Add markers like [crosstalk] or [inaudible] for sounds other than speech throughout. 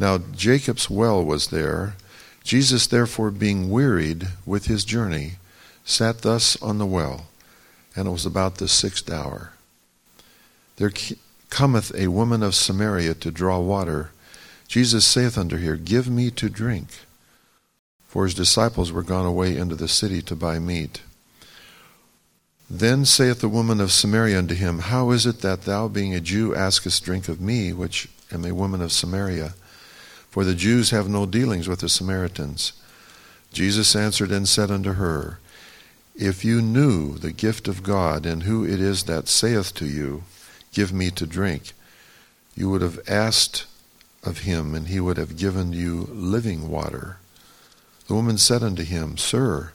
Now Jacob's well was there. Jesus, therefore, being wearied with his journey, sat thus on the well, and it was about the sixth hour. There cometh a woman of Samaria to draw water. Jesus saith unto her, Give me to drink. For his disciples were gone away into the city to buy meat. Then saith the woman of Samaria unto him, How is it that thou, being a Jew, askest drink of me, which am a woman of Samaria? For the Jews have no dealings with the Samaritans. Jesus answered and said unto her, If you knew the gift of God, and who it is that saith to you, Give me to drink, you would have asked of him, and he would have given you living water. The woman said unto him, Sir,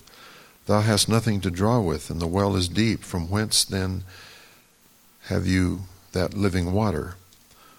thou hast nothing to draw with, and the well is deep. From whence then have you that living water?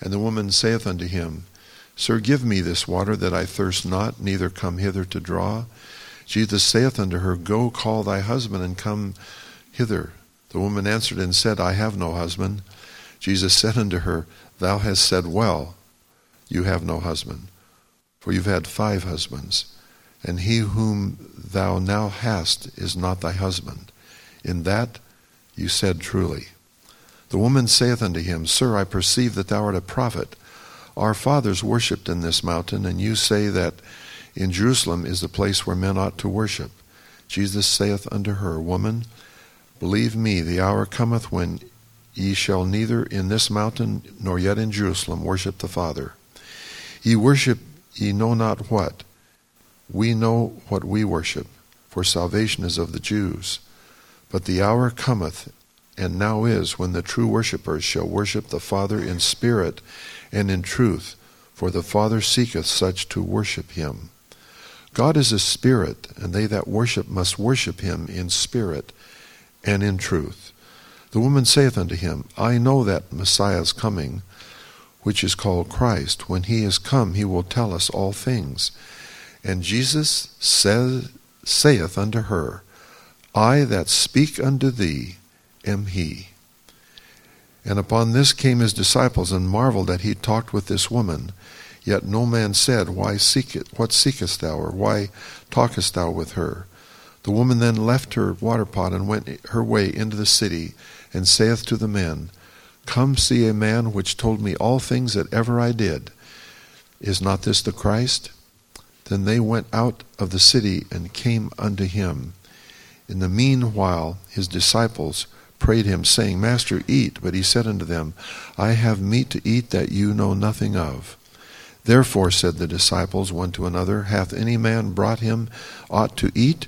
And the woman saith unto him, Sir, give me this water that I thirst not, neither come hither to draw. Jesus saith unto her, Go call thy husband and come hither. The woman answered and said, I have no husband. Jesus said unto her, Thou hast said well, You have no husband, for you've had five husbands, and he whom thou now hast is not thy husband. In that you said truly. The woman saith unto him, Sir, I perceive that thou art a prophet. Our fathers worshipped in this mountain, and you say that in Jerusalem is the place where men ought to worship. Jesus saith unto her, Woman, believe me, the hour cometh when ye shall neither in this mountain nor yet in Jerusalem worship the Father. Ye worship ye know not what. We know what we worship, for salvation is of the Jews. But the hour cometh, and now is when the true worshippers shall worship the Father in spirit and in truth, for the Father seeketh such to worship him. God is a spirit, and they that worship must worship him in spirit and in truth. The woman saith unto him, I know that Messiah is coming, which is called Christ. When he is come, he will tell us all things. And Jesus saith, saith unto her, I that speak unto thee am he. And upon this came his disciples, and marveled that he talked with this woman. Yet no man said, Why seek it? What seekest thou? Or why talkest thou with her? The woman then left her water pot and went her way into the city, and saith to the men, Come see a man which told me all things that ever I did. Is not this the Christ? Then they went out of the city and came unto him. In the meanwhile his disciples prayed him, saying, Master, eat. But he said unto them, I have meat to eat that you know nothing of. Therefore said the disciples one to another, Hath any man brought him aught to eat?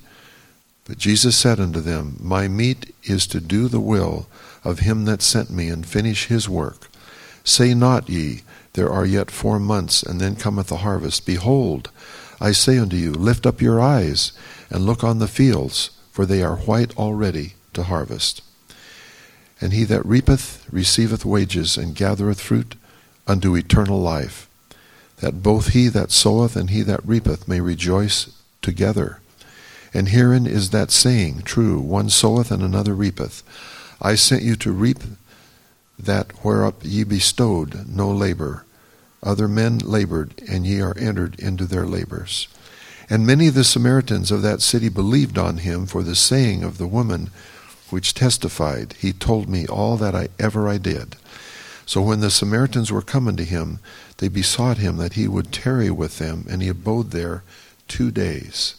But Jesus said unto them, My meat is to do the will of him that sent me, and finish his work. Say not ye, There are yet four months, and then cometh the harvest. Behold, I say unto you, Lift up your eyes, and look on the fields, for they are white already to harvest. And he that reapeth receiveth wages, and gathereth fruit unto eternal life, that both he that soweth and he that reapeth may rejoice together. And herein is that saying true, one soweth and another reapeth. I sent you to reap that whereup ye bestowed no labor. Other men labored, and ye are entered into their labors. And many of the Samaritans of that city believed on him for the saying of the woman which testified, He told me all that I ever I did. So when the Samaritans were come unto him, they besought him that he would tarry with them, and he abode there two days.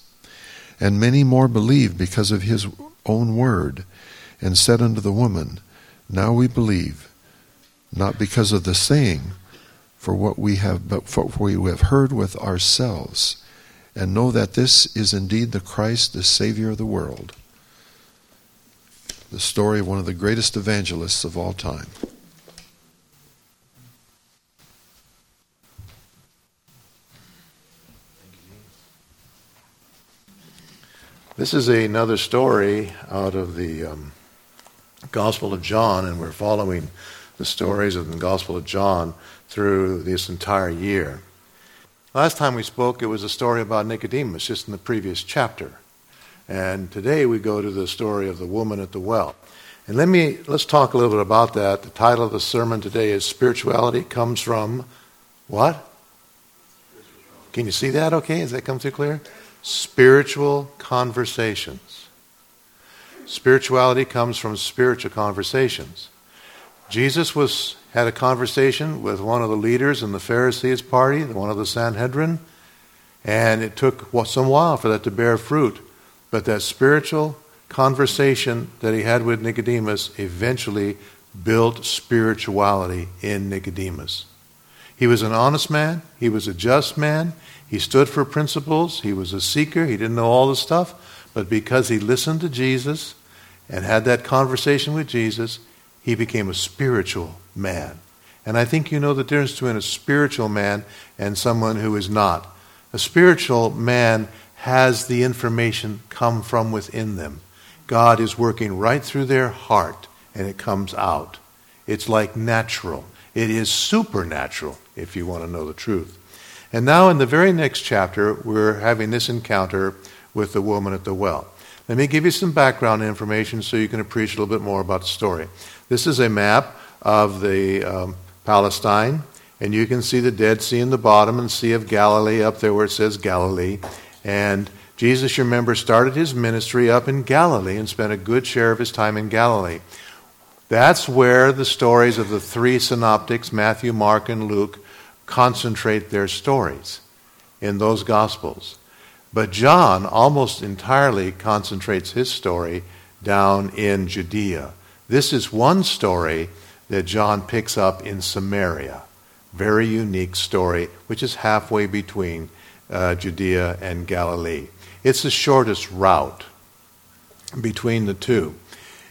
And many more believed because of his own word, and said unto the woman, Now we believe, not because of the saying, for what we have, but for we have heard with ourselves, and know that this is indeed the Christ, the Savior of the world the story of one of the greatest evangelists of all time. This is another story out of the um, Gospel of John, and we're following the stories of the Gospel of John through this entire year. Last time we spoke, it was a story about Nicodemus, just in the previous chapter. And today we go to the story of the woman at the well. And let me let's talk a little bit about that. The title of the sermon today is Spirituality comes from what? Can you see that okay? Does that come through clear? Spiritual conversations. Spirituality comes from spiritual conversations. Jesus was had a conversation with one of the leaders in the Pharisees party, one of the Sanhedrin, and it took some while for that to bear fruit. But that spiritual conversation that he had with Nicodemus eventually built spirituality in Nicodemus. He was an honest man, he was a just man, he stood for principles, he was a seeker, he didn't know all the stuff, but because he listened to Jesus and had that conversation with Jesus, he became a spiritual man. And I think you know the difference between a spiritual man and someone who is not. A spiritual man has the information come from within them. God is working right through their heart and it comes out. It's like natural. It is supernatural, if you want to know the truth. And now, in the very next chapter, we're having this encounter with the woman at the well. Let me give you some background information so you can appreciate a little bit more about the story. This is a map of the um, Palestine, and you can see the Dead Sea in the bottom and Sea of Galilee up there where it says Galilee. And Jesus, you remember, started his ministry up in Galilee and spent a good share of his time in Galilee. That's where the stories of the three synoptics, Matthew, Mark, and Luke, concentrate their stories in those Gospels. But John almost entirely concentrates his story down in Judea. This is one story that John picks up in Samaria. Very unique story, which is halfway between uh, Judea and Galilee. It's the shortest route between the two.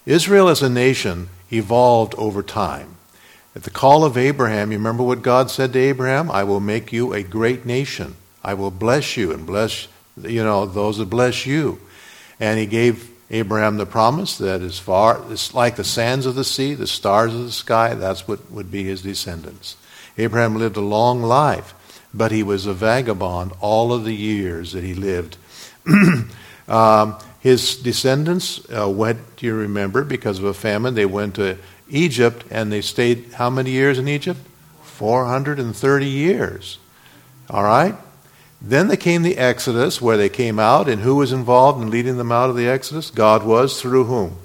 Israel as a nation evolved over time. At the call of Abraham, you remember what God said to Abraham? I will make you a great nation. I will bless you and bless you know those that bless you. And he gave Abraham the promise that as far as like the sands of the sea, the stars of the sky, that's what would be his descendants. Abraham lived a long life, but he was a vagabond all of the years that he lived. [clears throat] um, his descendants uh, went, do you remember, because of a famine, they went to Egypt and they stayed how many years in Egypt? 430 years. All right? Then there came the Exodus, where they came out, and who was involved in leading them out of the Exodus? God was through whom?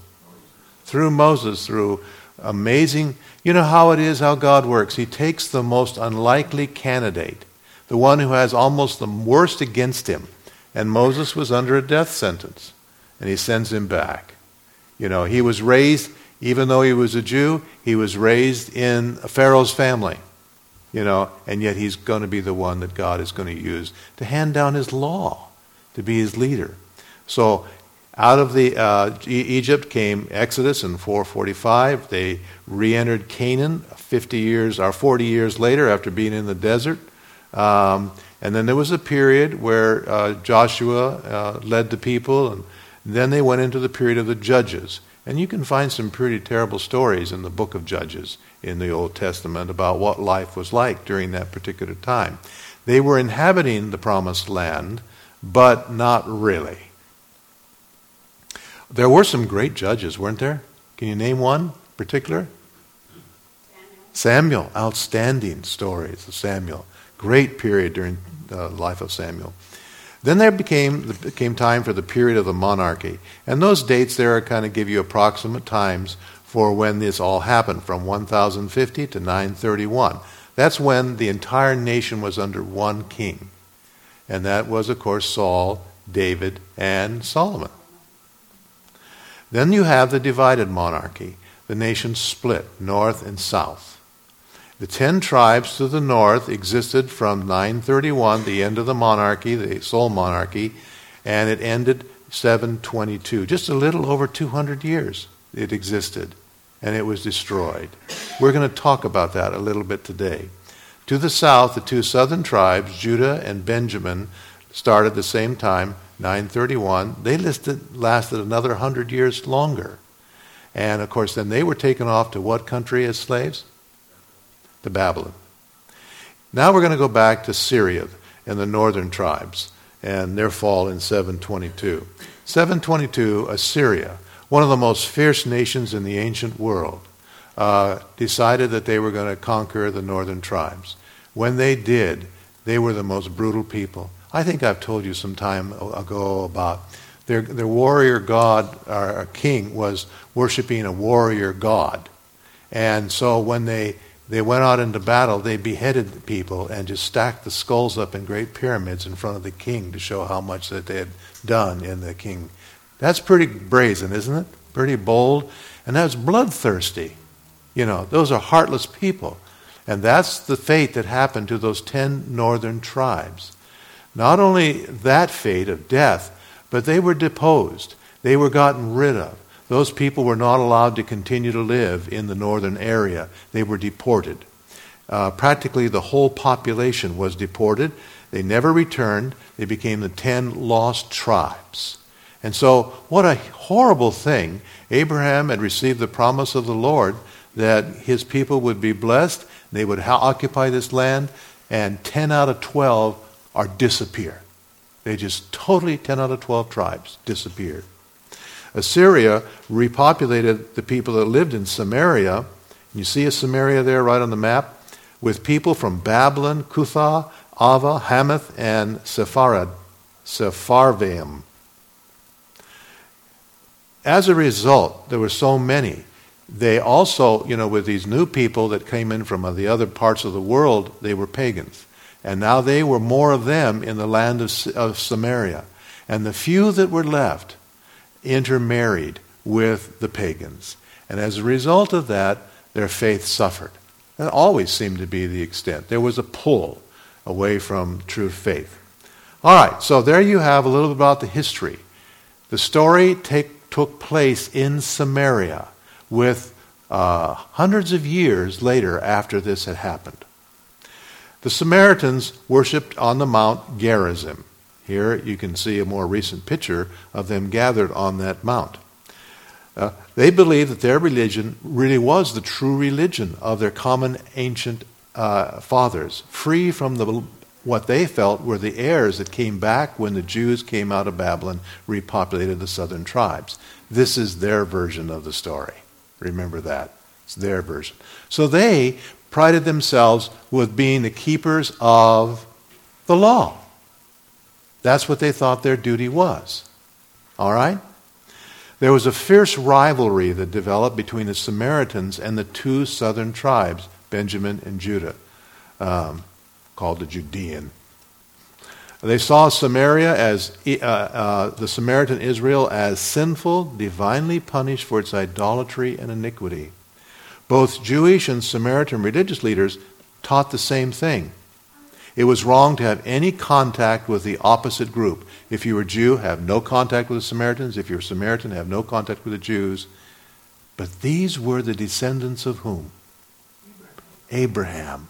Through Moses, through amazing. You know how it is, how God works. He takes the most unlikely candidate, the one who has almost the worst against him. And Moses was under a death sentence, and he sends him back. You know, he was raised, even though he was a Jew, he was raised in Pharaoh's family you know, and yet he's going to be the one that God is going to use to hand down his law, to be his leader. So out of the uh, Egypt came Exodus in 445. They re-entered Canaan 50 years or 40 years later after being in the desert. Um, and then there was a period where uh, Joshua uh, led the people, and then they went into the period of the judges. And you can find some pretty terrible stories in the book of Judges in the Old Testament about what life was like during that particular time. They were inhabiting the promised land, but not really. There were some great judges, weren't there? Can you name one particular? Samuel. Samuel. Outstanding stories of Samuel. Great period during the life of Samuel. Then there became, became time for the period of the monarchy. And those dates there kind of give you approximate times for when this all happened, from 1050 to 931. That's when the entire nation was under one king. And that was, of course, Saul, David, and Solomon. Then you have the divided monarchy. The nation split, north and south. The ten tribes to the north existed from 931, the end of the monarchy, the sole monarchy, and it ended 722. Just a little over 200 years it existed, and it was destroyed. We're going to talk about that a little bit today. To the south, the two southern tribes, Judah and Benjamin, started at the same time 931. They listed, lasted another 100 years longer. And of course, then they were taken off to what country as slaves? To Babylon. Now we're going to go back to Syria and the northern tribes and their fall in 722. 722, Assyria, one of the most fierce nations in the ancient world, uh, decided that they were going to conquer the northern tribes. When they did, they were the most brutal people. I think I've told you some time ago about their, their warrior god, or king, was worshiping a warrior god. And so when they, they went out into battle, they beheaded people and just stacked the skulls up in great pyramids in front of the king to show how much that they had done in the king. That's pretty brazen, isn't it? Pretty bold. And that's bloodthirsty. You know, those are heartless people. And that's the fate that happened to those ten northern tribes. Not only that fate of death, but they were deposed. They were gotten rid of. Those people were not allowed to continue to live in the northern area. They were deported. Uh, practically the whole population was deported. They never returned. They became the ten lost tribes. And so, what a horrible thing. Abraham had received the promise of the Lord that his people would be blessed, they would ha- occupy this land, and 10 out of 12 are disappear. They just totally, 10 out of 12 tribes disappeared. Assyria repopulated the people that lived in Samaria. You see a Samaria there right on the map? With people from Babylon, Cuthah, Ava, Hamath, and Sepharad, Sepharvaim. As a result, there were so many. They also, you know, with these new people that came in from the other parts of the world, they were pagans. And now they were more of them in the land of, of Samaria. And the few that were left intermarried with the pagans. And as a result of that, their faith suffered. That always seemed to be the extent. There was a pull away from true faith. All right, so there you have a little bit about the history. The story take, took place in Samaria with uh, hundreds of years later after this had happened. The Samaritans worshipped on the Mount Gerizim. Here you can see a more recent picture of them gathered on that mount. Uh, they believed that their religion really was the true religion of their common ancient uh, fathers, free from the, what they felt were the errors that came back when the Jews came out of Babylon, repopulated the southern tribes. This is their version of the story. Remember that. It's their version. So they prided themselves with being the keepers of the law. That's what they thought their duty was. All right? There was a fierce rivalry that developed between the Samaritans and the two southern tribes, Benjamin and Judah, um, called the Judean. They saw Samaria as uh, uh, the Samaritan Israel as sinful, divinely punished for its idolatry and iniquity. Both Jewish and Samaritan religious leaders taught the same thing. It was wrong to have any contact with the opposite group. If you were Jew, have no contact with the Samaritans. If you're Samaritan, have no contact with the Jews. But these were the descendants of whom? Abraham.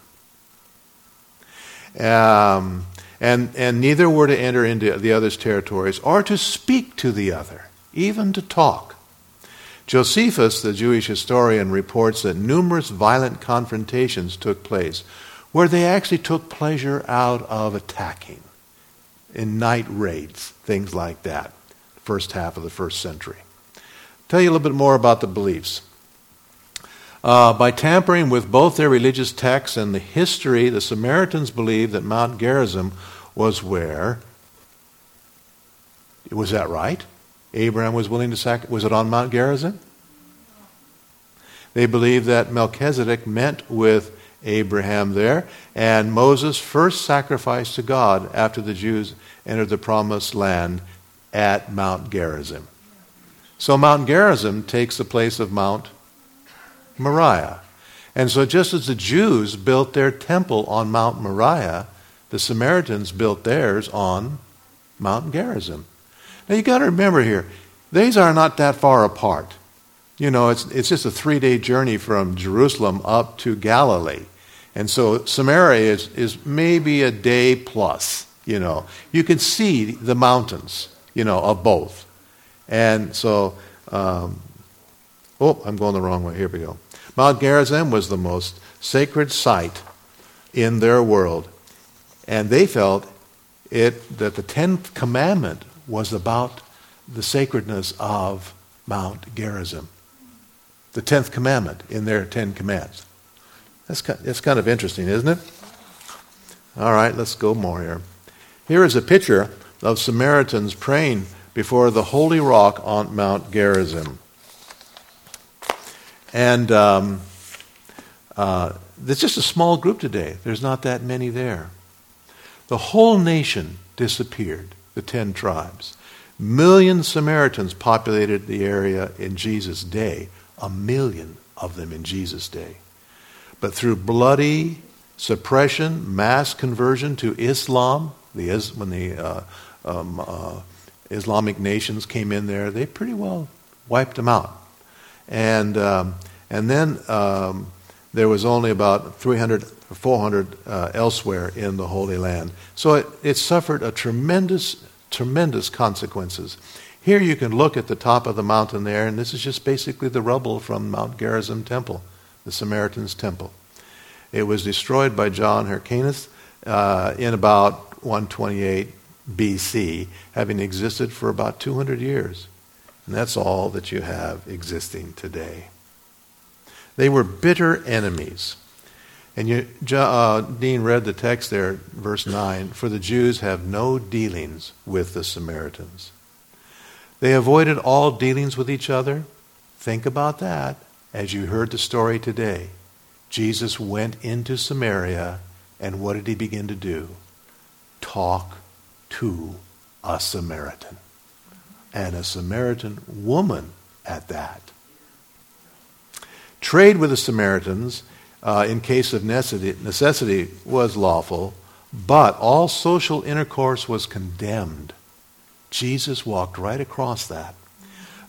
Um, and, and neither were to enter into the other's territories or to speak to the other, even to talk. Josephus, the Jewish historian, reports that numerous violent confrontations took place where they actually took pleasure out of attacking in night raids, things like that, first half of the first century. Tell you a little bit more about the beliefs. Uh, by tampering with both their religious texts and the history, the Samaritans believed that Mount Gerizim was where. Was that right? Abraham was willing to sacrifice. Was it on Mount Gerizim? They believed that Melchizedek met with Abraham there, and Moses first sacrificed to God after the Jews entered the promised land at Mount Gerizim. So Mount Gerizim takes the place of Mount Moriah. And so, just as the Jews built their temple on Mount Moriah, the Samaritans built theirs on Mount Gerizim. Now you got to remember here, these are not that far apart. You know, it's, it's just a three day journey from Jerusalem up to Galilee. And so Samaria is, is maybe a day plus, you know. You can see the mountains. you know, of both. And so, um, oh, I'm going the wrong way. Here we go. Mount Gerizim was the most sacred site in their world. And they felt it, that the tenth commandment was about the sacredness of Mount Gerizim. The tenth commandment in their Ten Commands. That's kind, that's kind of interesting, isn't it? All right, let's go more here. Here is a picture of Samaritans praying before the holy rock on Mount Gerizim. And um, uh, it's just a small group today. There's not that many there. The whole nation disappeared, the ten tribes. Million Samaritans populated the area in Jesus' day, a million of them in Jesus' day. But through bloody suppression, mass conversion to Islam, the, when the uh, um, uh, Islamic nations came in there, they pretty well wiped them out. And, um, and then um, there was only about 300 or 400 uh, elsewhere in the Holy Land. So it, it suffered a tremendous, tremendous consequences. Here you can look at the top of the mountain there, and this is just basically the rubble from Mount Gerizim Temple, the Samaritans' temple. It was destroyed by John Hyrcanus uh, in about 128 BC, having existed for about 200 years. And that's all that you have existing today. They were bitter enemies. And you, uh, Dean read the text there, verse 9 For the Jews have no dealings with the Samaritans. They avoided all dealings with each other. Think about that as you heard the story today. Jesus went into Samaria, and what did he begin to do? Talk to a Samaritan. And a Samaritan woman at that. Trade with the Samaritans uh, in case of necessity, necessity was lawful, but all social intercourse was condemned. Jesus walked right across that.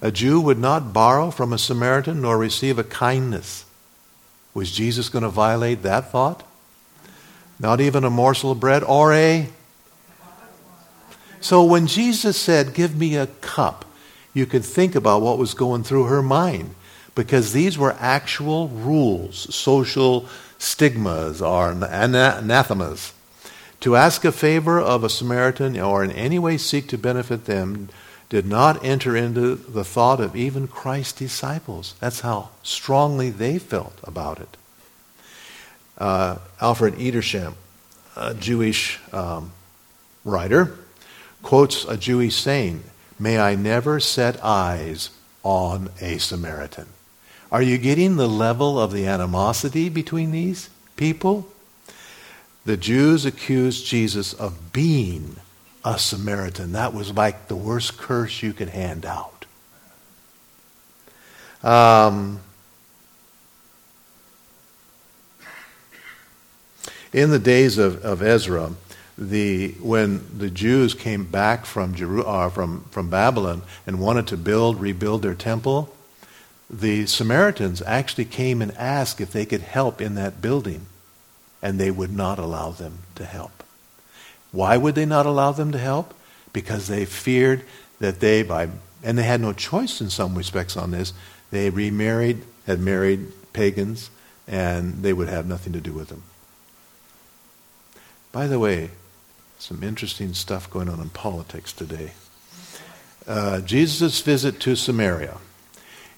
A Jew would not borrow from a Samaritan nor receive a kindness. Was Jesus going to violate that thought? Not even a morsel of bread or a so when Jesus said, Give me a cup, you could think about what was going through her mind because these were actual rules, social stigmas or anathemas. To ask a favor of a Samaritan or in any way seek to benefit them did not enter into the thought of even Christ's disciples. That's how strongly they felt about it. Uh, Alfred Edersheim, a Jewish um, writer, quotes a Jewish saying, May I never set eyes on a Samaritan. Are you getting the level of the animosity between these people? The Jews accused Jesus of being a Samaritan. That was like the worst curse you could hand out. Um, in the days of, of Ezra, the, when the Jews came back from, Jeru- uh, from, from Babylon and wanted to build, rebuild their temple, the Samaritans actually came and asked if they could help in that building, and they would not allow them to help. Why would they not allow them to help? Because they feared that they, by, and they had no choice in some respects on this, they remarried, had married pagans, and they would have nothing to do with them. By the way, some interesting stuff going on in politics today. Uh, Jesus' visit to Samaria.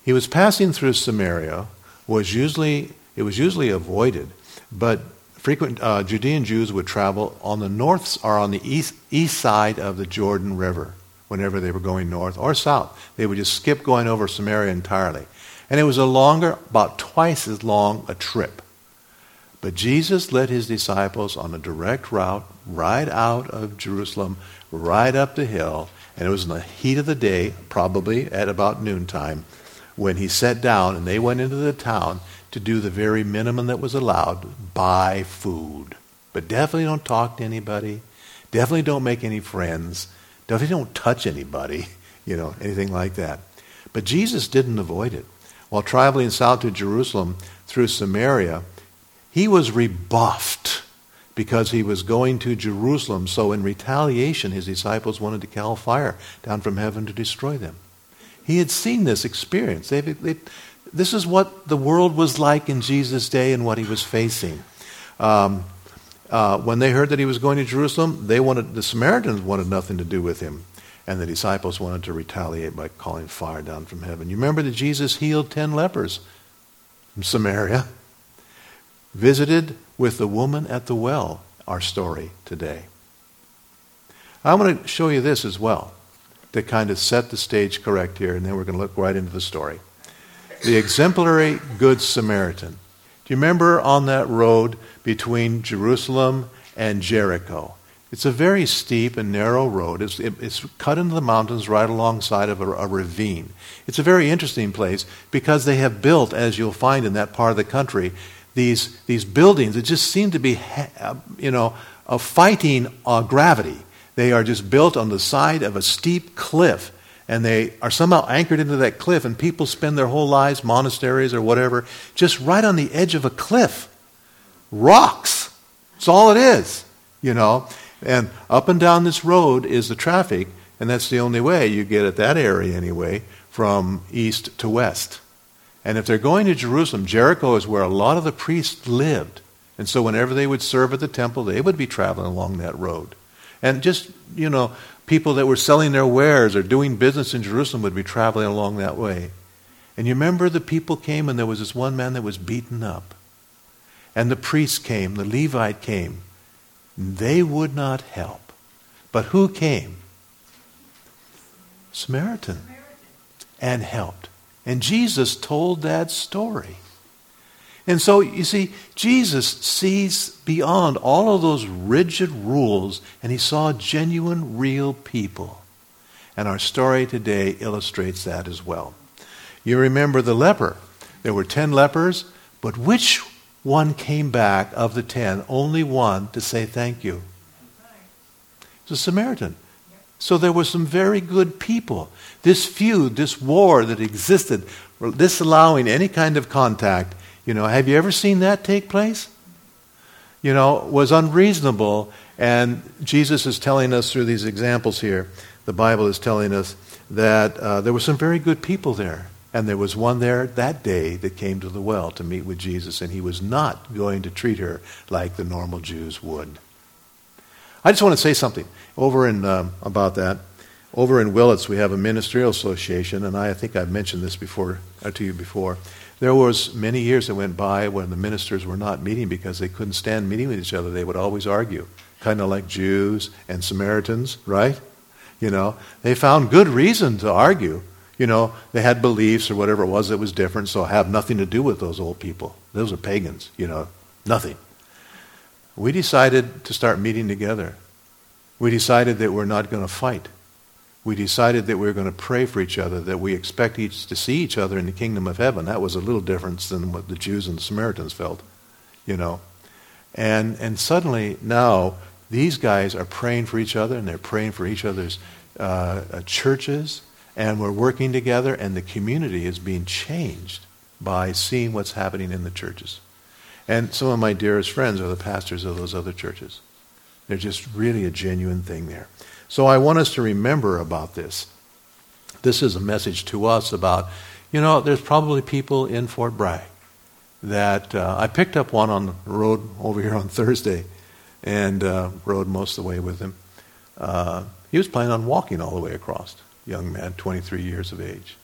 He was passing through Samaria. Was usually it was usually avoided, but frequent uh, Judean Jews would travel on the north or on the east east side of the Jordan River whenever they were going north or south. They would just skip going over Samaria entirely, and it was a longer, about twice as long a trip. But Jesus led his disciples on a direct route right out of Jerusalem, right up the hill. And it was in the heat of the day, probably at about noontime, when he sat down and they went into the town to do the very minimum that was allowed buy food. But definitely don't talk to anybody. Definitely don't make any friends. Definitely don't touch anybody, [laughs] you know, anything like that. But Jesus didn't avoid it. While traveling south to Jerusalem through Samaria, he was rebuffed because he was going to Jerusalem. So, in retaliation, his disciples wanted to call fire down from heaven to destroy them. He had seen this experience. They, they, this is what the world was like in Jesus' day and what he was facing. Um, uh, when they heard that he was going to Jerusalem, they wanted the Samaritans wanted nothing to do with him, and the disciples wanted to retaliate by calling fire down from heaven. You remember that Jesus healed ten lepers from Samaria, visited with the woman at the well. Our story today. I want to show you this as well to kind of set the stage correct here, and then we're going to look right into the story. The exemplary Good Samaritan. Do you remember on that road between Jerusalem and Jericho? It's a very steep and narrow road. It's, it, it's cut into the mountains right alongside of a, a, ravine. It's a very interesting place because they have built, as you'll find in that part of the country, these, these buildings that just seem to be, you know, fighting uh, gravity. They are just built on the side of a steep cliff and they are somehow anchored into that cliff, and people spend their whole lives, monasteries or whatever, just right on the edge of a cliff. Rocks. That's all it is, you know. And up and down this road is the traffic, and that's the only way you get at that area anyway, from east to west. And if they're going to Jerusalem, Jericho is where a lot of the priests lived. And so whenever they would serve at the temple, they would be traveling along that road. And just, you know, people that were selling their wares or doing business in Jerusalem would be traveling along that way. And you remember the people came, and there was this one man that was beaten up. And the priest came, the Levite came. They would not help. But who came? Samaritan. And helped. And Jesus told that story. And so, you see, Jesus sees beyond all of those rigid rules, and he saw genuine, real people. And our story today illustrates that as well. You remember the leper. There were ten lepers, but which one came back of the ten? Only one to say thank you. It's a Samaritan. So there were some very good people. This feud, this war that existed, disallowing any kind of contact, you know, have you ever seen that take place? You know, was unreasonable. And Jesus is telling us through these examples here, the Bible is telling us that uh, there were some very good people there. And there was one there that day that came to the well to meet with Jesus, and he was not going to treat her like the normal Jews would. I just want to say something over in um, about that. Over in Willits, we have a ministerial association, and I think I've mentioned this before uh, to you before. There was many years that went by when the ministers were not meeting because they couldn't stand meeting with each other. They would always argue, kind of like Jews and Samaritans, right? You know, they found good reason to argue. You know, they had beliefs or whatever it was that was different, so have nothing to do with those old people. Those are pagans, you know, nothing. We decided to start meeting together. We decided that we're not going to fight we decided that we were going to pray for each other, that we expect each to see each other in the kingdom of heaven. That was a little different than what the Jews and the Samaritans felt, you know. And, and suddenly now these guys are praying for each other and they're praying for each other's uh, uh, churches and we're working together and the community is being changed by seeing what's happening in the churches. And some of my dearest friends are the pastors of those other churches. They're just really a genuine thing there. So I want us to remember about this. This is a message to us about, you know, there's probably people in Fort Bragg that uh, I picked up one on the road over here on Thursday and uh, rode most of the way with him. Uh, he was planning on walking all the way across, young man, 23 years of age.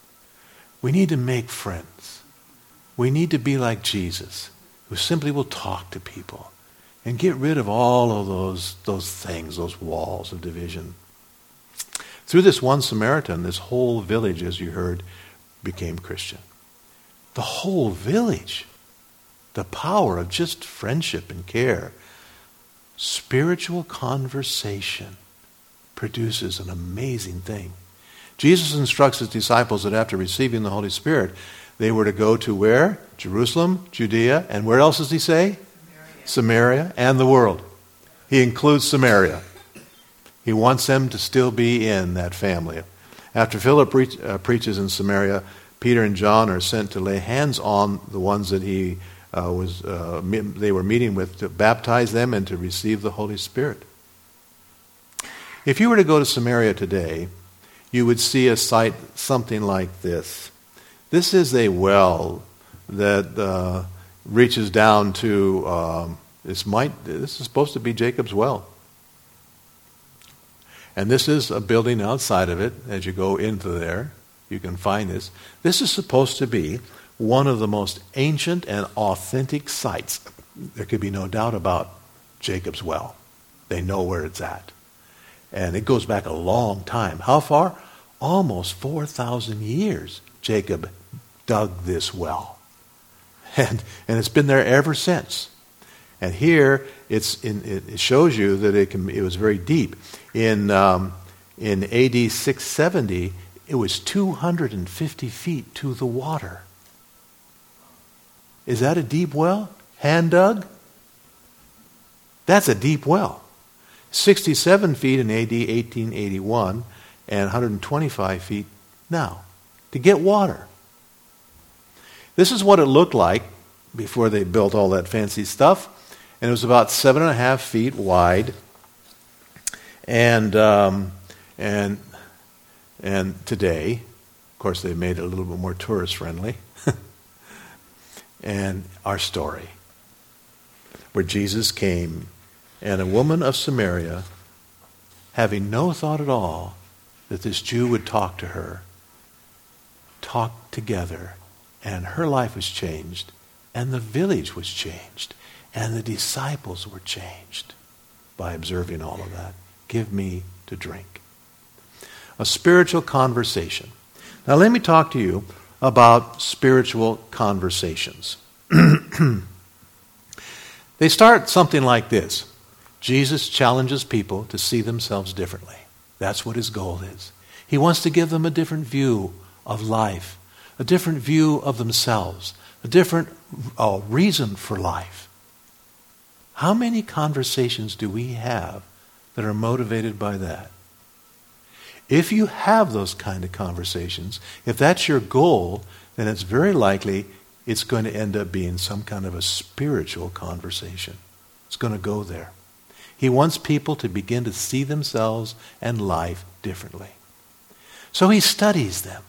We need to make friends. We need to be like Jesus, who simply will talk to people and get rid of all of those, those things, those walls of division. Through this one Samaritan, this whole village, as you heard, became Christian. The whole village. The power of just friendship and care. Spiritual conversation produces an amazing thing. Jesus instructs his disciples that after receiving the Holy Spirit, they were to go to where? Jerusalem, Judea, and where else does he say? Samaria, and the world. He includes Samaria. He wants them to still be in that family. After Philip uh, preaches in Samaria, Peter and John are sent to lay hands on the ones that he uh, was uh, they were meeting with to baptize them and to receive the Holy Spirit. If you were to go to Samaria today, you would see a sight something like this. This is a well that uh, reaches down to um, this might this is supposed to be Jacob's well. And this is a building outside of it. As you go into there, you can find this. This is supposed to be one of the most ancient and authentic sites. There could be no doubt about Jacob's well. They know where it's at. And it goes back a long time. How far? Almost 4,000 years Jacob dug this well. And, and it's been there ever since. And here it's in, it shows you that it, can, it was very deep. In, um, in AD 670, it was 250 feet to the water. Is that a deep well? Hand dug? That's a deep well. 67 feet in AD 1881 and 125 feet now to get water. This is what it looked like before they built all that fancy stuff. And it was about seven and a half feet wide. And, um, and, and today, of course, they made it a little bit more tourist friendly [laughs] and our story, where Jesus came and a woman of Samaria, having no thought at all that this Jew would talk to her, talked together, and her life was changed, and the village was changed, and the disciples were changed by observing all of that. Give me to drink. A spiritual conversation. Now, let me talk to you about spiritual conversations. [clears throat] they start something like this Jesus challenges people to see themselves differently. That's what his goal is. He wants to give them a different view of life, a different view of themselves, a different uh, reason for life. How many conversations do we have that are motivated by that? If you have those kind of conversations, if that's your goal, then it's very likely it's going to end up being some kind of a spiritual conversation. It's going to go there. He wants people to begin to see themselves and life differently. So he studies them.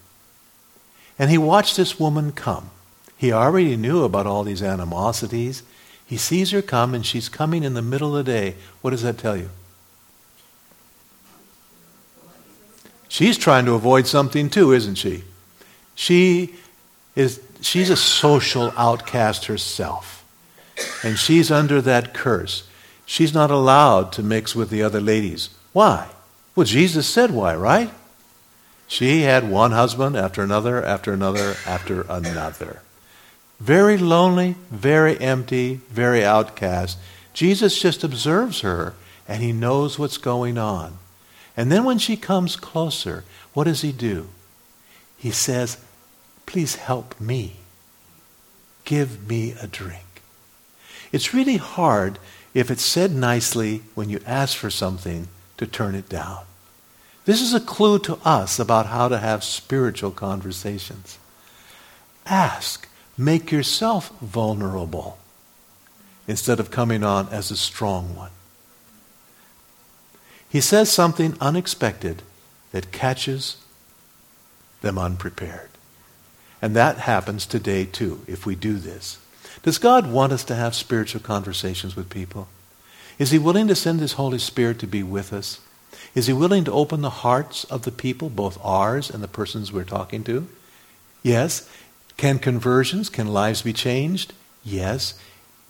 And he watched this woman come. He already knew about all these animosities. He sees her come, and she's coming in the middle of the day. What does that tell you? She's trying to avoid something too, isn't she? She is she's a social outcast herself. And she's under that curse. She's not allowed to mix with the other ladies. Why? Well, Jesus said why, right? She had one husband after another, after another, after another. Very lonely, very empty, very outcast. Jesus just observes her and he knows what's going on. And then when she comes closer, what does he do? He says, Please help me. Give me a drink. It's really hard if it's said nicely when you ask for something to turn it down. This is a clue to us about how to have spiritual conversations. Ask, make yourself vulnerable instead of coming on as a strong one. He says something unexpected that catches them unprepared. And that happens today too, if we do this. Does God want us to have spiritual conversations with people? Is He willing to send His Holy Spirit to be with us? Is He willing to open the hearts of the people, both ours and the persons we're talking to? Yes. Can conversions, can lives be changed? Yes.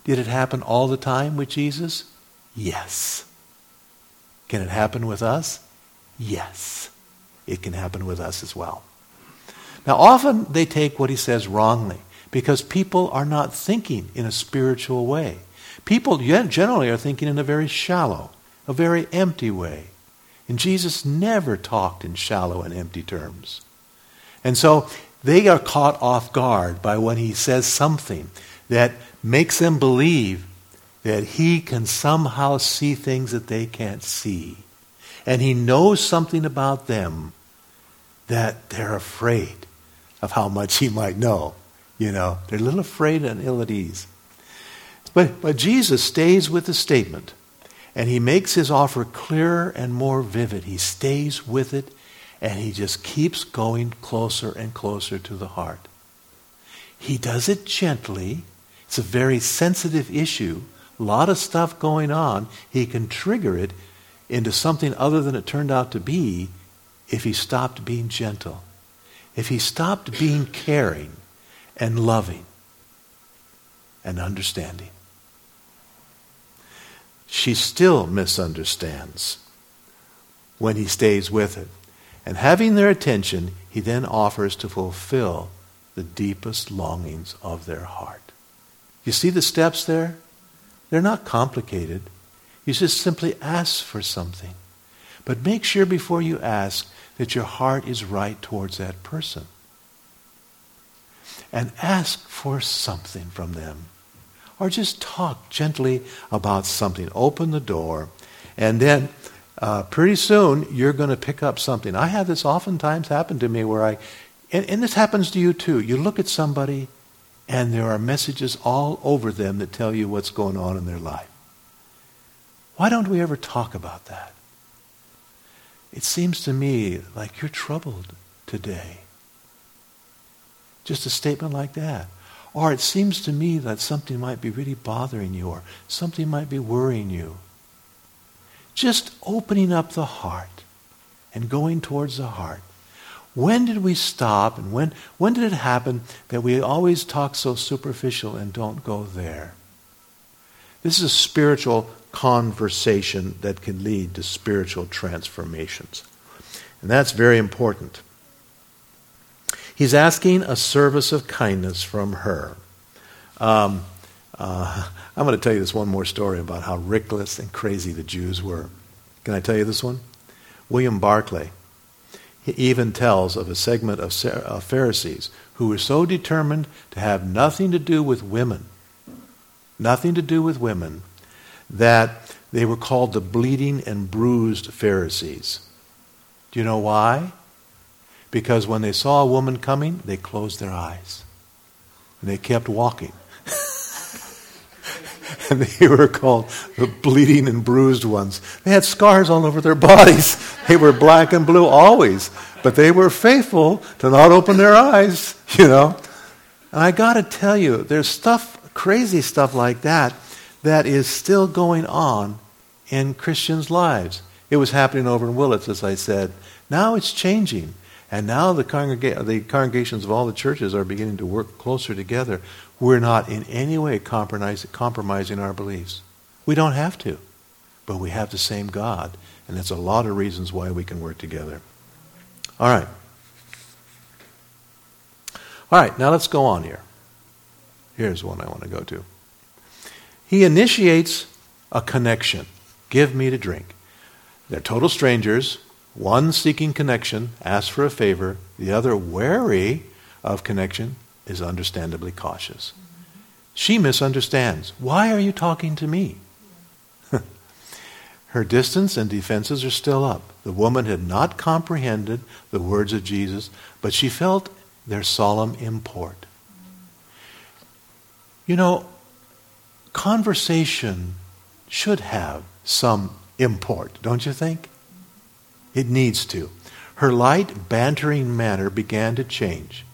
Did it happen all the time with Jesus? Yes. Can it happen with us? Yes. It can happen with us as well. Now, often they take what he says wrongly because people are not thinking in a spiritual way. People generally are thinking in a very shallow, a very empty way. And Jesus never talked in shallow and empty terms. And so they are caught off guard by when he says something that makes them believe that he can somehow see things that they can't see. And he knows something about them that they're afraid of how much he might know. You know, they're a little afraid and ill at ease. But, but Jesus stays with the statement, and he makes his offer clearer and more vivid. He stays with it, and he just keeps going closer and closer to the heart. He does it gently. It's a very sensitive issue. A lot of stuff going on. He can trigger it into something other than it turned out to be if he stopped being gentle, if he stopped being caring and loving and understanding. She still misunderstands when he stays with it. And having their attention, he then offers to fulfill the deepest longings of their heart. You see the steps there? They're not complicated. You just simply ask for something. But make sure before you ask that your heart is right towards that person. And ask for something from them. Or just talk gently about something. Open the door. And then uh, pretty soon you're going to pick up something. I have this oftentimes happen to me where I, and, and this happens to you too. You look at somebody and there are messages all over them that tell you what's going on in their life. Why don't we ever talk about that? It seems to me like you're troubled today. Just a statement like that. Or it seems to me that something might be really bothering you or something might be worrying you. Just opening up the heart and going towards the heart. When did we stop and when, when did it happen that we always talk so superficial and don't go there? This is a spiritual conversation that can lead to spiritual transformations. And that's very important. He's asking a service of kindness from her. Um, uh, I'm going to tell you this one more story about how reckless and crazy the Jews were. Can I tell you this one? William Barclay. He even tells of a segment of Pharisees who were so determined to have nothing to do with women, nothing to do with women, that they were called the bleeding and bruised Pharisees. Do you know why? Because when they saw a woman coming, they closed their eyes. And they kept walking. [laughs] and they were called the bleeding and bruised ones. They had scars all over their bodies. They were black and blue always. But they were faithful to not open their eyes, you know. And I got to tell you, there's stuff, crazy stuff like that that is still going on in Christians' lives. It was happening over in Willits, as I said. Now it's changing. And now the, congrega- the congregations of all the churches are beginning to work closer together. We're not in any way compromising our beliefs. We don't have to. But we have the same God. And that's a lot of reasons why we can work together. All right. All right, now let's go on here. Here's one I want to go to. He initiates a connection. Give me to drink. They're total strangers. One seeking connection, asks for a favor. The other, wary of connection, is understandably cautious. She misunderstands. Why are you talking to me? [laughs] Her distance and defenses are still up. The woman had not comprehended the words of Jesus, but she felt their solemn import. You know, conversation should have some import, don't you think? It needs to. Her light, bantering manner began to change.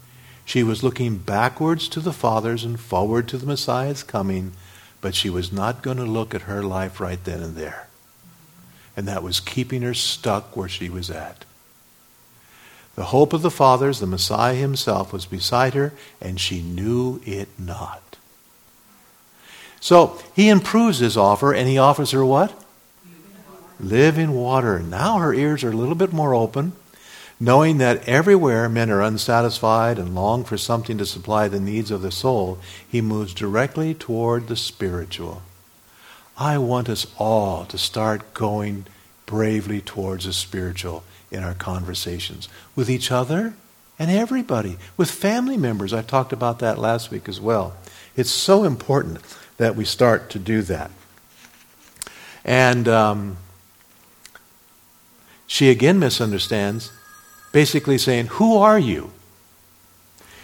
She was looking backwards to the Father's and forward to the Messiah's coming, but she was not going to look at her life right then and there. And that was keeping her stuck where she was at. The hope of the Father's, the Messiah himself, was beside her, and she knew it not. So he improves his offer and he offers her what? Living water. Now her ears are a little bit more open, knowing that everywhere men are unsatisfied and long for something to supply the needs of the soul, he moves directly toward the spiritual. I want us all to start going bravely towards the spiritual in our conversations with each other and everybody, with family members. I talked about that last week as well. It's so important that we start to do that. And um, she again misunderstands, basically saying, Who are you?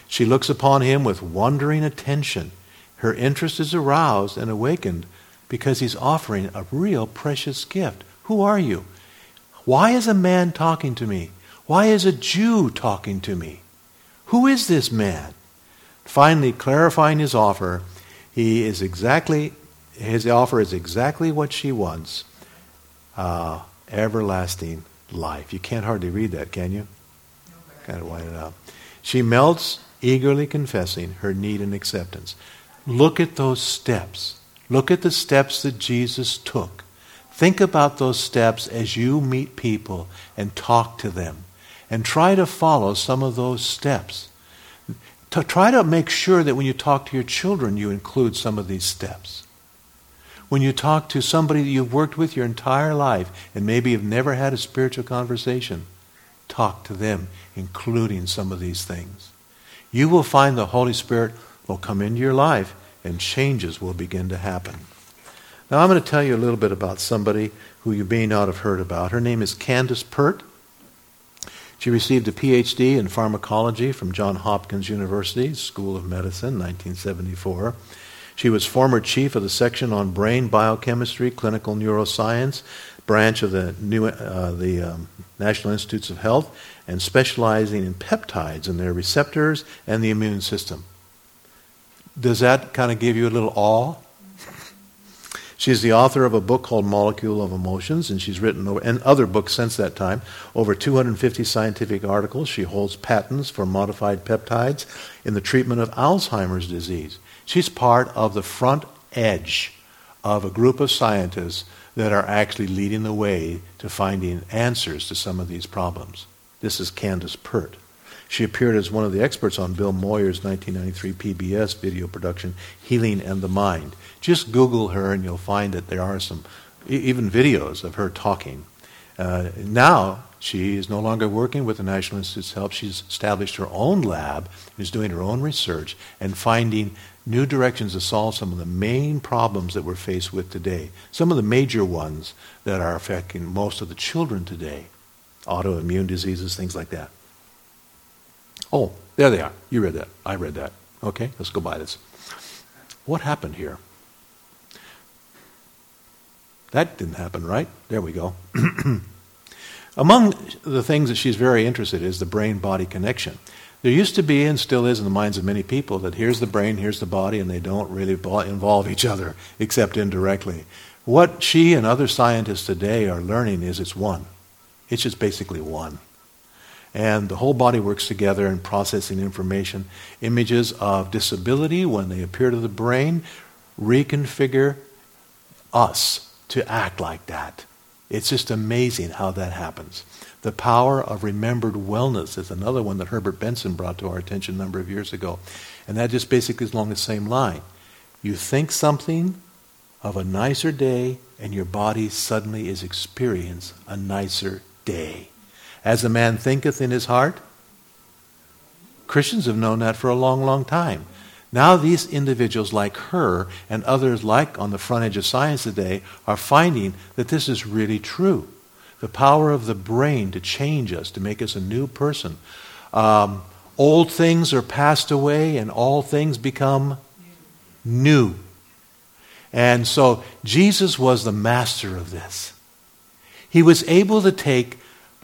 She looks upon him with wondering attention, Her interest is aroused and awakened because he's offering a real precious gift. Who are you? Why is a man talking to me? Why is a Jew talking to me? Who is this man? Finally, clarifying his offer, he is exactly his offer is exactly what she wants: uh, everlasting life. You can't hardly read that, can you? Kind of wind it up. She melts, eagerly confessing her need and acceptance. Look at those steps. Look at the steps that Jesus took. Think about those steps as you meet people and talk to them. And try to follow some of those steps. Try to make sure that when you talk to your children, you include some of these steps. When you talk to somebody that you've worked with your entire life and maybe you've never had a spiritual conversation, talk to them, including some of these things. You will find the Holy Spirit will come into your life and changes will begin to happen. Now, I'm going to tell you a little bit about somebody who you may not have heard about. Her name is Candace Pert. She received a PhD in pharmacology from Johns Hopkins University School of Medicine, 1974. She was former chief of the section on brain biochemistry, clinical neuroscience, branch of the, new, uh, the um, National Institutes of Health, and specializing in peptides and their receptors and the immune system. Does that kind of give you a little awe? She's the author of a book called Molecule of Emotions, and she's written over, and other books since that time, over 250 scientific articles. She holds patents for modified peptides in the treatment of Alzheimer's disease. She's part of the front edge of a group of scientists that are actually leading the way to finding answers to some of these problems. This is Candace Pert. She appeared as one of the experts on Bill Moyers' 1993 PBS video production, Healing and the Mind. Just Google her and you'll find that there are some, even videos of her talking. Uh, now, she is no longer working with the National Institutes Health. She's established her own lab, is doing her own research, and finding new directions to solve some of the main problems that we're faced with today. Some of the major ones that are affecting most of the children today autoimmune diseases, things like that. Oh, there they are. You read that. I read that. Okay, let's go by this. What happened here? That didn't happen, right? There we go. [clears throat] Among the things that she's very interested in is the brain body connection. There used to be, and still is in the minds of many people, that here's the brain, here's the body, and they don't really involve each other except indirectly. What she and other scientists today are learning is it's one. It's just basically one. And the whole body works together in processing information. Images of disability, when they appear to the brain, reconfigure us to act like that. It's just amazing how that happens. The power of remembered wellness is another one that Herbert Benson brought to our attention a number of years ago. And that just basically is along the same line. You think something of a nicer day, and your body suddenly is experience a nicer day. As a man thinketh in his heart. Christians have known that for a long, long time. Now, these individuals, like her and others like on the front edge of science today, are finding that this is really true. The power of the brain to change us, to make us a new person. Um, old things are passed away, and all things become new. And so, Jesus was the master of this. He was able to take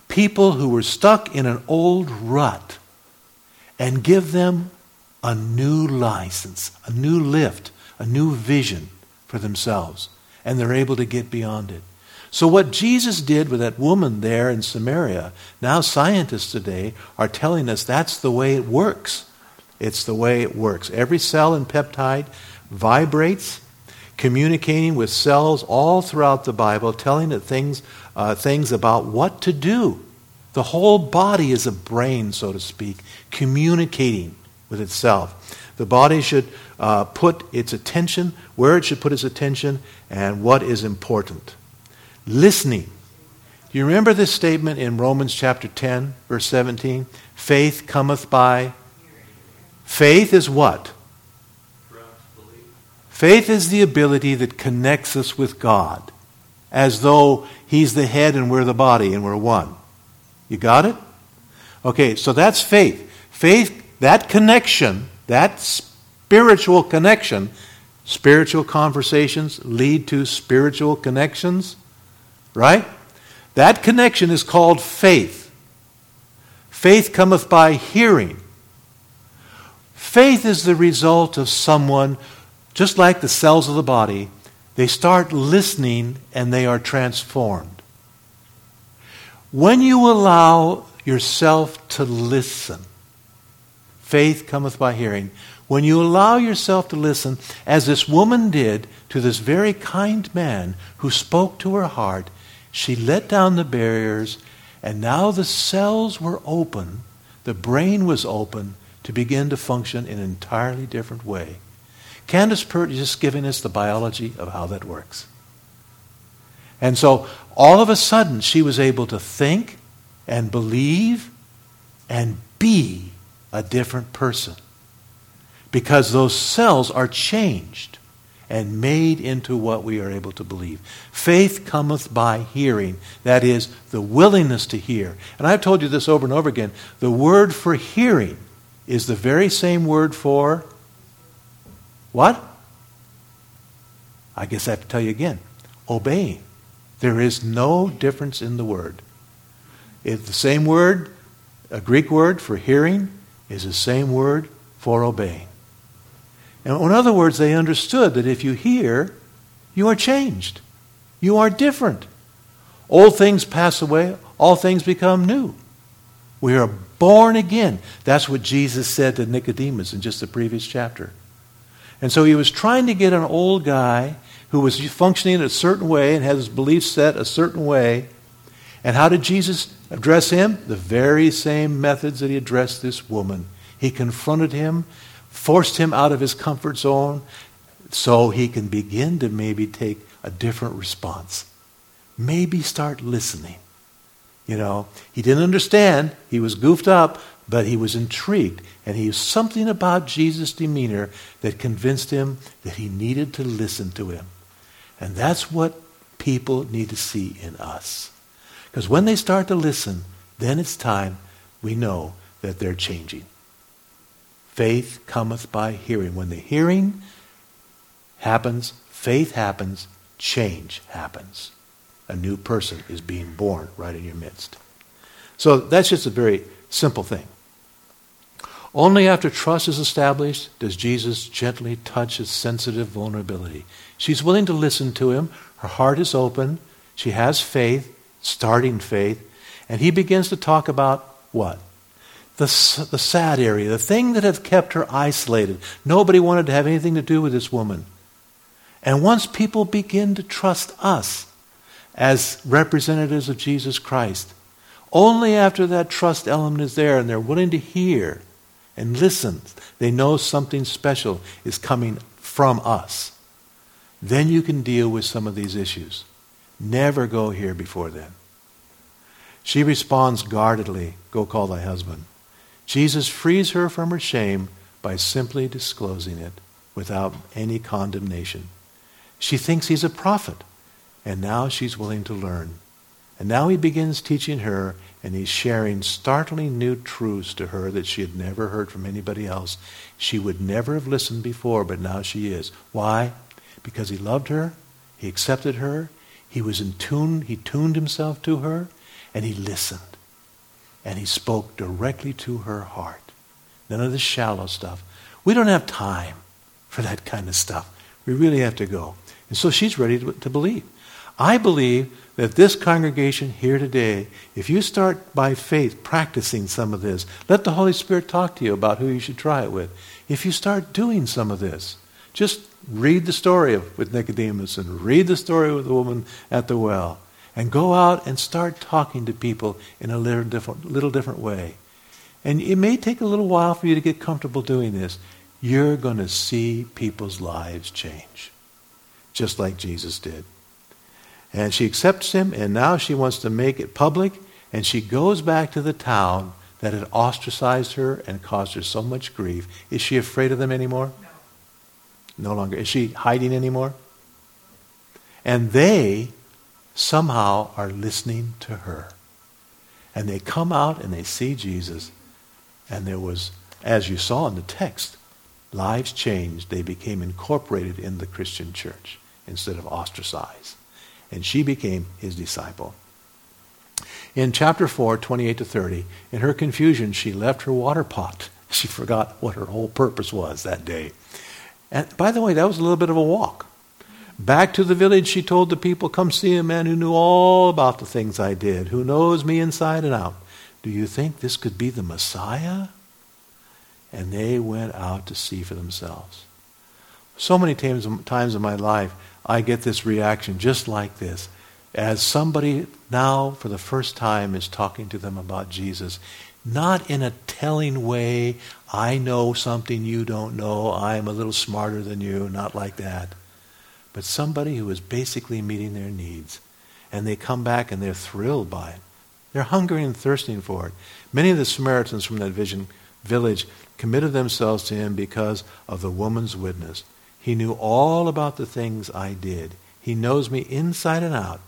people who were stuck in an old rut and give them a new license, a new lift, a new vision for themselves. And they're able to get beyond it. So, what Jesus did with that woman there in Samaria, now scientists today are telling us that's the way it works. It's the way it works. Every cell in peptide vibrates, communicating with cells all throughout the Bible, telling it things, uh, things about what to do. The whole body is a brain, so to speak, communicating with itself. The body should uh, put its attention where it should put its attention and what is important. Listening. Do you remember this statement in Romans chapter 10, verse 17? Faith cometh by. Faith is what? Faith is the ability that connects us with God, as though He's the head and we're the body and we're one. You got it? Okay, so that's faith. Faith that connection, that spiritual connection. Spiritual conversations lead to spiritual connections, right? That connection is called faith. Faith cometh by hearing. Faith is the result of someone, just like the cells of the body, they start listening and they are transformed. When you allow yourself to listen, faith cometh by hearing. When you allow yourself to listen, as this woman did to this very kind man who spoke to her heart, she let down the barriers, and now the cells were open, the brain was open to begin to function in an entirely different way. Candace Pert is just giving us the biology of how that works. And so all of a sudden, she was able to think and believe and be a different person because those cells are changed and made into what we are able to believe. Faith cometh by hearing, that is, the willingness to hear. And I've told you this over and over again. The word for hearing is the very same word for what? I guess I have to tell you again obeying. There is no difference in the word. It's the same word, a Greek word for hearing, is the same word for obeying. And in other words, they understood that if you hear, you are changed. You are different. Old things pass away, all things become new. We are born again. That's what Jesus said to Nicodemus in just the previous chapter. And so he was trying to get an old guy who was functioning in a certain way and had his beliefs set a certain way. And how did Jesus address him? The very same methods that he addressed this woman. He confronted him forced him out of his comfort zone so he can begin to maybe take a different response. Maybe start listening. You know, he didn't understand. He was goofed up, but he was intrigued. And he was something about Jesus' demeanor that convinced him that he needed to listen to him. And that's what people need to see in us. Because when they start to listen, then it's time we know that they're changing. Faith cometh by hearing. When the hearing happens, faith happens, change happens. A new person is being born right in your midst. So that's just a very simple thing. Only after trust is established does Jesus gently touch his sensitive vulnerability. She's willing to listen to him. Her heart is open. She has faith, starting faith. And he begins to talk about what? the, the sad area, the thing that had kept her isolated. Nobody wanted to have anything to do with this woman. And once people begin to trust us as representatives of Jesus Christ, only after that trust element is there and they're willing to hear and listen, they know something special is coming from us. Then you can deal with some of these issues. Never go here before then. She responds guardedly Go call thy husband. Jesus frees her from her shame by simply disclosing it without any condemnation. She thinks he's a prophet, and now she's willing to learn. And now he begins teaching her, and he's sharing startling new truths to her that she had never heard from anybody else. She would never have listened before, but now she is. Why? Because he loved her, he accepted her, he was in tune, he tuned himself to her, and he listened and he spoke directly to her heart. None of the shallow stuff. We don't have time for that kind of stuff. We really have to go. And so she's ready to, to believe. I believe that this congregation here today, if you start by faith practicing some of this, let the Holy Spirit talk to you about who you should try it with. If you start doing some of this, just read the story of, with Nicodemus and read the story with the woman at the well and go out and start talking to people in a little different, little different way. And it may take a little while for you to get comfortable doing this. You're going to see people's lives change, just like Jesus did. And she accepts him, and now she wants to make it public, and she goes back to the town that had ostracized her and caused her so much grief. Is she afraid of them anymore? No. Longer. Is she hiding anymore? And they somehow are listening to her. And they come out and they see Jesus. And there was, as you saw in the text, lives changed. They became incorporated in the Christian church instead of ostracized. And she became his disciple. In chapter 4, 28 to 30, in her confusion, she left her water pot. [laughs] She forgot what her whole purpose was that day. And by the way, that was a little bit of a walk. Back to the village, she told the people, Come see a man who knew all about the things I did, who knows me inside and out. Do you think this could be the Messiah? And they went out to see for themselves. So many times, times in my life, I get this reaction just like this. As somebody now, for the first time, is talking to them about Jesus, not in a telling way, I know something you don't know, I'm a little smarter than you, not like that but somebody who is basically meeting their needs. And they come back and they're thrilled by it. They're hungry and thirsting for it. Many of the Samaritans from that vision, village committed themselves to him because of the woman's witness. He knew all about the things I did. He knows me inside and out.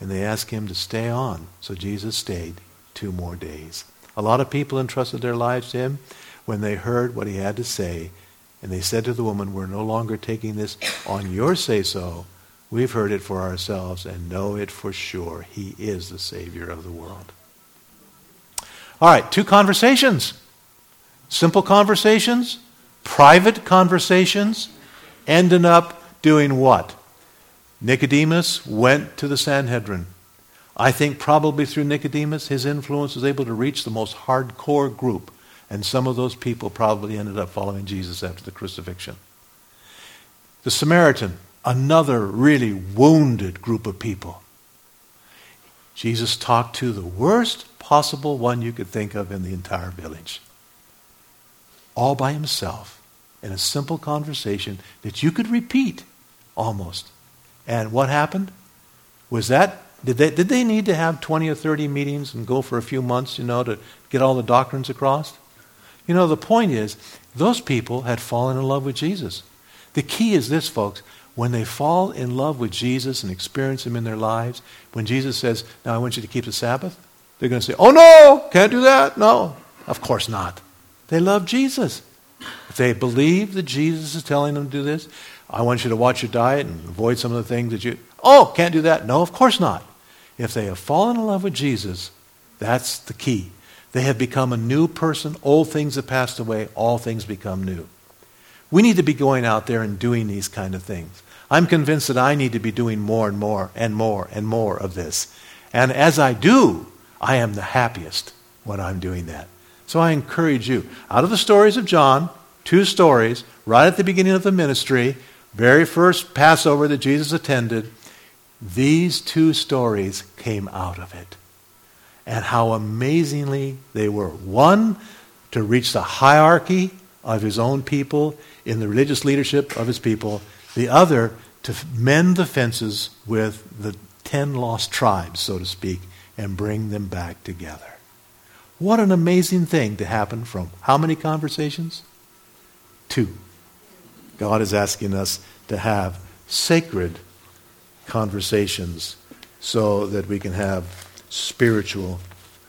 And they asked him to stay on. So Jesus stayed two more days. A lot of people entrusted their lives to him when they heard what he had to say and they said to the woman, We're no longer taking this on your say so. We've heard it for ourselves and know it for sure. He is the Savior of the world. All right, two conversations simple conversations, private conversations, ending up doing what? Nicodemus went to the Sanhedrin. I think probably through Nicodemus, his influence was able to reach the most hardcore group and some of those people probably ended up following Jesus after the crucifixion. The Samaritan, another really wounded group of people. Jesus talked to the worst possible one you could think of in the entire village. All by himself in a simple conversation that you could repeat almost. And what happened? Was that did they, did they need to have 20 or 30 meetings and go for a few months, you know, to get all the doctrines across? You know, the point is, those people had fallen in love with Jesus. The key is this, folks. When they fall in love with Jesus and experience Him in their lives, when Jesus says, Now I want you to keep the Sabbath, they're going to say, Oh no, can't do that. No, of course not. They love Jesus. If they believe that Jesus is telling them to do this, I want you to watch your diet and avoid some of the things that you, oh, can't do that. No, of course not. If they have fallen in love with Jesus, that's the key. They have become a new person. Old things have passed away. All things become new. We need to be going out there and doing these kind of things. I'm convinced that I need to be doing more and more and more and more of this. And as I do, I am the happiest when I'm doing that. So I encourage you, out of the stories of John, two stories, right at the beginning of the ministry, very first Passover that Jesus attended, these two stories came out of it and how amazingly they were. One, to reach the hierarchy of his own people in the religious leadership of his people. The other, to mend the fences with the ten lost tribes, so to speak, and bring them back together. What an amazing thing to happen from how many conversations? Two. God is asking us to have sacred conversations so that we can have spiritual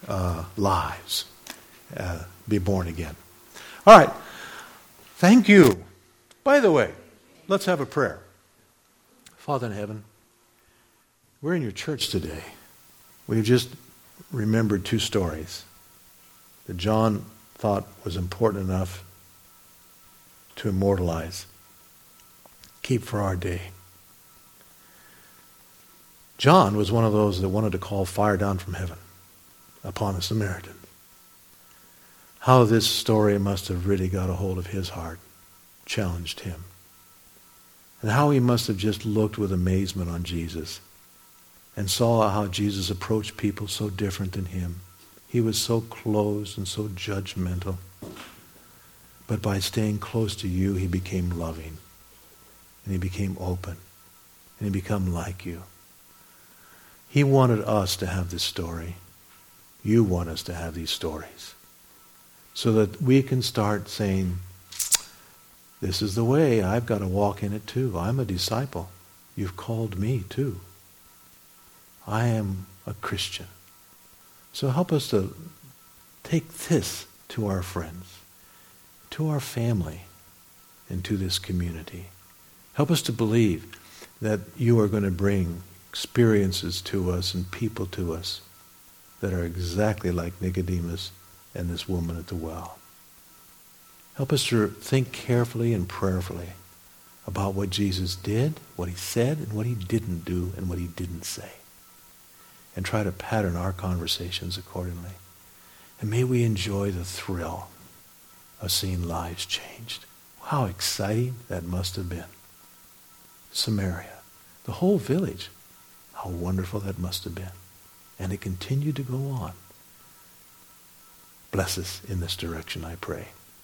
uh, lives. Uh, be born again. All right. Thank you. By the way, let's have a prayer. Father in heaven, we're in your church today. We've just remembered two stories that John thought was important enough to immortalize, keep for our day. John was one of those that wanted to call fire down from heaven upon the Samaritan. How this story must have really got a hold of his heart, challenged him. And how he must have just looked with amazement on Jesus and saw how Jesus approached people so different than him. He was so closed and so judgmental. But by staying close to you, he became loving. And he became open. And he became like you. He wanted us to have this story. You want us to have these stories. So that we can start saying, this is the way. I've got to walk in it too. I'm a disciple. You've called me too. I am a Christian. So help us to take this to our friends, to our family, and to this community. Help us to believe that you are going to bring experiences to us and people to us that are exactly like Nicodemus and this woman at the well. Help us to think carefully and prayerfully about what Jesus did, what he said, and what he didn't do, and what he didn't say. And try to pattern our conversations accordingly. And may we enjoy the thrill of seeing lives changed. How exciting that must have been. Samaria, the whole village, how wonderful that must have been. And it continued to go on. Bless us in this direction, I pray.